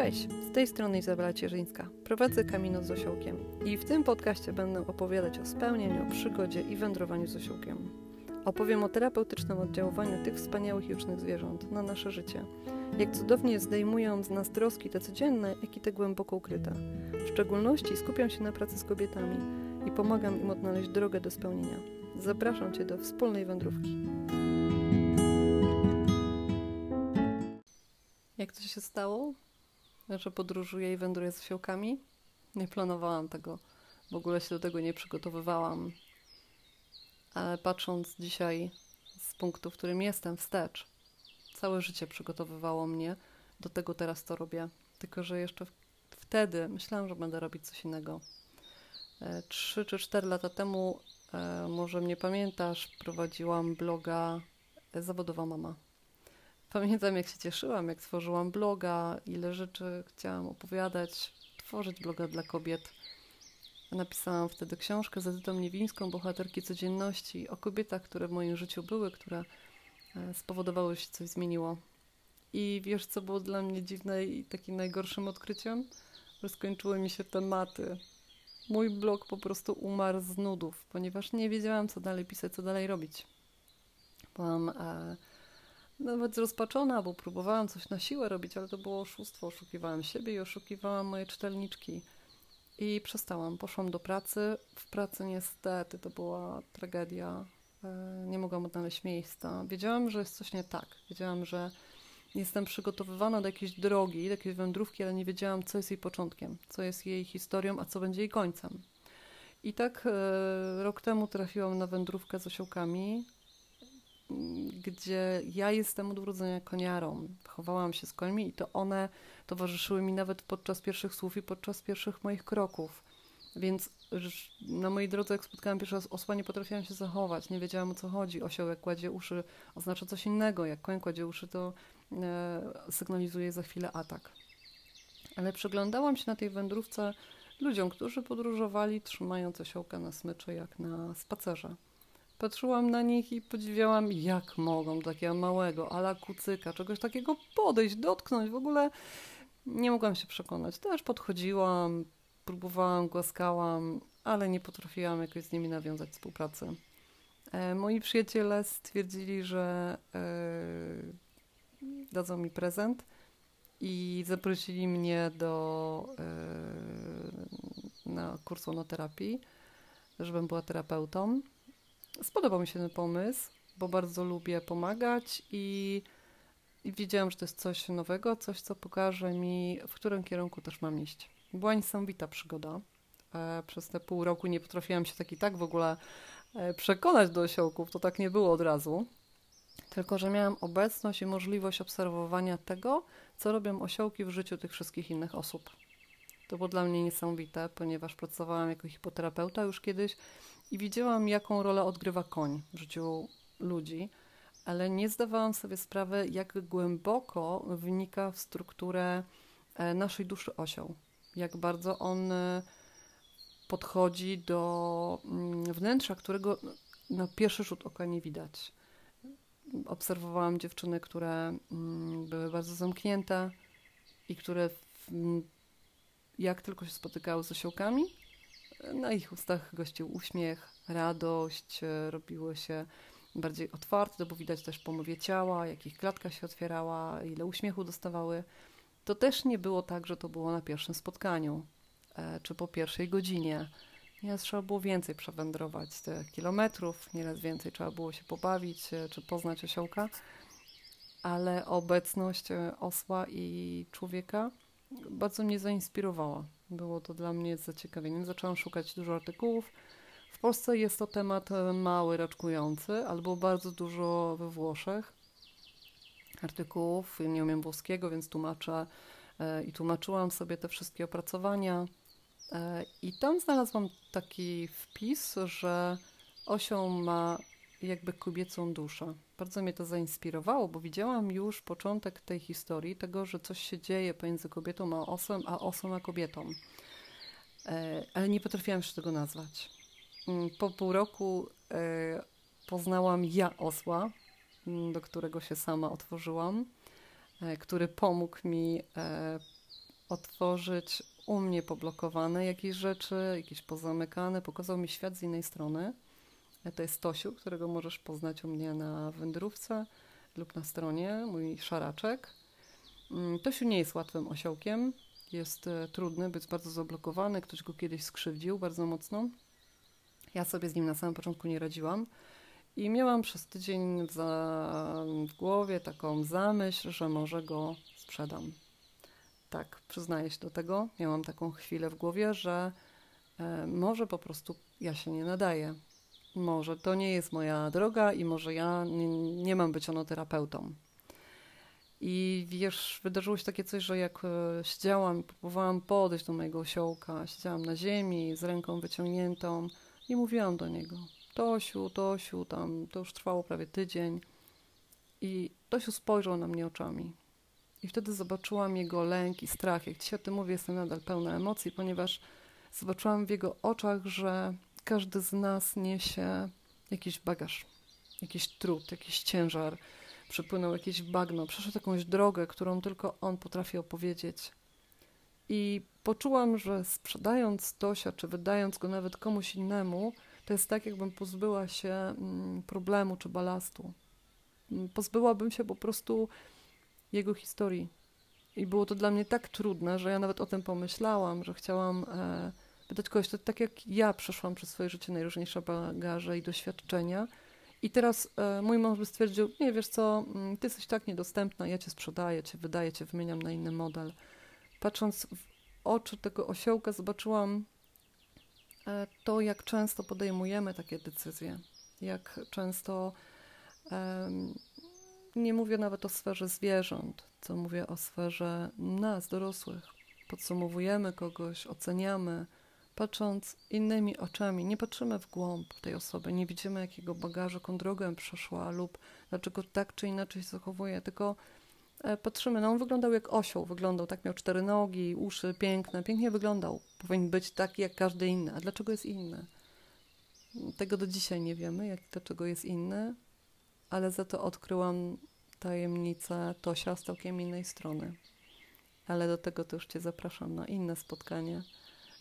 Cześć, z tej strony Izabela Cierzyńska. Prowadzę Kamino z Osiołkiem i w tym podcaście będę opowiadać o spełnieniu, przygodzie i wędrowaniu z Osiołkiem. Opowiem o terapeutycznym oddziaływaniu tych wspaniałych jucznych zwierząt na nasze życie. Jak cudownie zdejmują z nas troski te codzienne, jak i te głęboko ukryte. W szczególności skupiam się na pracy z kobietami i pomagam im odnaleźć drogę do spełnienia. Zapraszam Cię do wspólnej wędrówki. Jak to się stało? Że podróżuję i wędruję z osiołkami. Nie planowałam tego, w ogóle się do tego nie przygotowywałam. Ale patrząc dzisiaj z punktu, w którym jestem, wstecz, całe życie przygotowywało mnie do tego, teraz to robię. Tylko, że jeszcze wtedy myślałam, że będę robić coś innego. E, trzy czy cztery lata temu, e, może mnie pamiętasz, prowadziłam bloga Zawodowa Mama. Pamiętam, jak się cieszyłam, jak tworzyłam bloga, ile rzeczy chciałam opowiadać, tworzyć bloga dla kobiet. Napisałam wtedy książkę z Edytą Niewińską, Bohaterki Codzienności, o kobietach, które w moim życiu były, które e, spowodowały, że się coś zmieniło. I wiesz, co było dla mnie dziwne i takim najgorszym odkryciem? Że skończyły mi się tematy. Mój blog po prostu umarł z nudów, ponieważ nie wiedziałam, co dalej pisać, co dalej robić. Byłam... E, nawet zrozpaczona, bo próbowałam coś na siłę robić, ale to było oszustwo. Oszukiwałam siebie i oszukiwałam moje czytelniczki. I przestałam. Poszłam do pracy. W pracy niestety to była tragedia. E, nie mogłam odnaleźć miejsca. Wiedziałam, że jest coś nie tak. Wiedziałam, że jestem przygotowywana do jakiejś drogi, do jakiejś wędrówki, ale nie wiedziałam, co jest jej początkiem, co jest jej historią, a co będzie jej końcem. I tak e, rok temu trafiłam na wędrówkę z osiołkami, gdzie ja jestem od urodzenia koniarą. Chowałam się z końmi i to one towarzyszyły mi nawet podczas pierwszych słów i podczas pierwszych moich kroków. Więc na mojej drodze, jak spotkałam pierwszy raz osła, nie potrafiłam się zachować, nie wiedziałam o co chodzi. Osioł, jak kładzie uszy, oznacza coś innego. Jak koń kładzie uszy, to e, sygnalizuje za chwilę atak. Ale przyglądałam się na tej wędrówce ludziom, którzy podróżowali trzymając osiołka na smyczy jak na spacerze. Patrzyłam na nich i podziwiałam, jak mogą takiego małego, ala kucyka, czegoś takiego podejść, dotknąć. W ogóle nie mogłam się przekonać. Też podchodziłam, próbowałam, głaskałam, ale nie potrafiłam jakoś z nimi nawiązać współpracy. E, moi przyjaciele stwierdzili, że e, dadzą mi prezent i zaprosili mnie do e, na kursu terapii, żebym była terapeutą. Spodobał mi się ten pomysł, bo bardzo lubię pomagać i, i wiedziałam, że to jest coś nowego, coś, co pokaże mi, w którym kierunku też mam iść. Była niesamowita przygoda. E, przez te pół roku nie potrafiłam się tak i tak w ogóle e, przekonać do osiołków, to tak nie było od razu. Tylko, że miałam obecność i możliwość obserwowania tego, co robią osiołki w życiu tych wszystkich innych osób. To było dla mnie niesamowite, ponieważ pracowałam jako hipoterapeuta już kiedyś i widziałam, jaką rolę odgrywa koń w życiu ludzi, ale nie zdawałam sobie sprawy, jak głęboko wnika w strukturę e, naszej duszy osioł. Jak bardzo on e, podchodzi do mm, wnętrza, którego na pierwszy rzut oka nie widać. Obserwowałam dziewczyny, które mm, były bardzo zamknięte i które jak tylko się spotykały z osiołkami, na ich ustach gościł uśmiech, radość, e, robiło się bardziej otwarte, bo widać też po mowie ciała, jak ich klatka się otwierała, ile uśmiechu dostawały. To też nie było tak, że to było na pierwszym spotkaniu, e, czy po pierwszej godzinie. Nieraz trzeba było więcej przewędrować te kilometrów, nieraz więcej trzeba było się pobawić, e, czy poznać osiołka, ale obecność osła i człowieka bardzo mnie zainspirowała. Było to dla mnie zaciekawieniem. Zaczęłam szukać dużo artykułów. W Polsce jest to temat e, mały, raczkujący, albo bardzo dużo we Włoszech artykułów. Nie umiem włoskiego, więc tłumaczę e, i tłumaczyłam sobie te wszystkie opracowania. E, I tam znalazłam taki wpis, że osioł ma jakby kobiecą duszę. Bardzo mnie to zainspirowało, bo widziałam już początek tej historii, tego, że coś się dzieje pomiędzy kobietą a osłem, a osłem a kobietą. E, ale nie potrafiłam jeszcze tego nazwać. Mm, po pół roku e, poznałam ja osła, mm, do którego się sama otworzyłam, e, który pomógł mi otworzyć u mnie poblokowane jakieś rzeczy, jakieś pozamykane. Pokazał mi świat z innej strony. To jest Tosiu, którego możesz poznać u mnie na wędrówce lub na stronie, mój szaraczek. Mm, Tosiu nie jest łatwym osiołkiem, jest e, trudny, jest bardzo zablokowany, ktoś go kiedyś skrzywdził bardzo mocno. Ja sobie z nim na samym początku nie radziłam i miałam przez tydzień za, w głowie taką zamyśl, że może go sprzedam. Tak, przyznaję się do tego. Miałam taką chwilę w głowie, że e, może po prostu ja się nie nadaję. Może to nie jest moja droga i może ja nie, nie mam być onoterapeutą. I wiesz, wydarzyło się takie coś, że jak e, siedziałam, próbowałam podejść do mojego osiołka, siedziałam na ziemi z ręką wyciągniętą i mówiłam do niego: Tosiu, Tosiu, tam to już trwało prawie tydzień. I Tosiu spojrzał na mnie oczami. I wtedy zobaczyłam jego lęk i strach. Jak dzisiaj o tym mówię, jestem nadal pełna emocji, ponieważ zobaczyłam w jego oczach, że każdy z nas niesie jakiś bagaż, jakiś trud, jakiś ciężar przepłynął jakieś bagno, przeszedł jakąś drogę, którą tylko on potrafi opowiedzieć. I poczułam, że sprzedając Tosia, czy wydając go nawet komuś innemu, to jest tak, jakbym pozbyła się mm, problemu czy balastu. Mm, pozbyłabym się po prostu jego historii. I było to dla mnie tak trudne, że ja nawet o tym pomyślałam, że chciałam e, wydać kogoś, to tak jak ja przeszłam przez swoje życie najróżniejsze bagaże i doświadczenia, i teraz e, mój mąż by stwierdził, nie wiesz co, mm, ty jesteś tak niedostępna, ja cię sprzedaję, cię wydaję, cię wymieniam na inny model. Patrząc w oczy tego osiołka, zobaczyłam e, to, jak często podejmujemy takie decyzje, jak często nie mówię nawet o sferze zwierząt, co mówię o sferze nas, dorosłych. Podsumowujemy kogoś, oceniamy, patrząc innymi oczami, nie patrzymy w głąb tej osoby, nie widzimy jakiego bagażu, jaką drogę przeszła lub dlaczego tak czy inaczej się zachowuje, tylko e, patrzymy, no on wyglądał jak osioł, wyglądał tak, miał cztery nogi, uszy piękne, pięknie wyglądał, powinien być taki jak każdy inny, a dlaczego jest inny? Tego do dzisiaj nie wiemy, jak dlaczego jest inny, ale za to odkryłam tajemnicę Tosia z całkiem innej strony. Ale do tego to już Cię zapraszam na inne spotkanie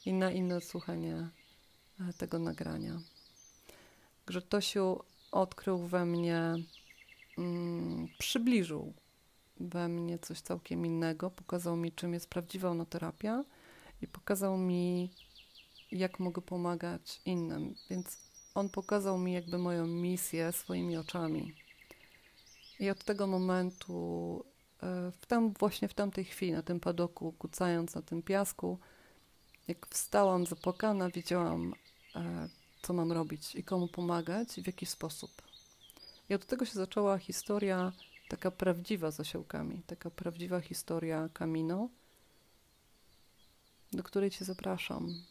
i na inne słuchanie e, tego nagrania. Że Tosiu odkrył we mnie, mm, przybliżył we mnie coś całkiem innego, pokazał mi, czym jest prawdziwa onoterapia i pokazał mi, jak mogę pomagać innym. Więc on pokazał mi jakby moją misję swoimi oczami. I od tego momentu, e, w tam, właśnie w tamtej chwili, na tym padoku, kucając na tym piasku, jak wstałam zapłakana, wiedziałam, e, co mam robić i komu pomagać i w jaki sposób. I od tego się zaczęła historia taka prawdziwa z osiołkami, taka prawdziwa historia Camino, do której Cię zapraszam.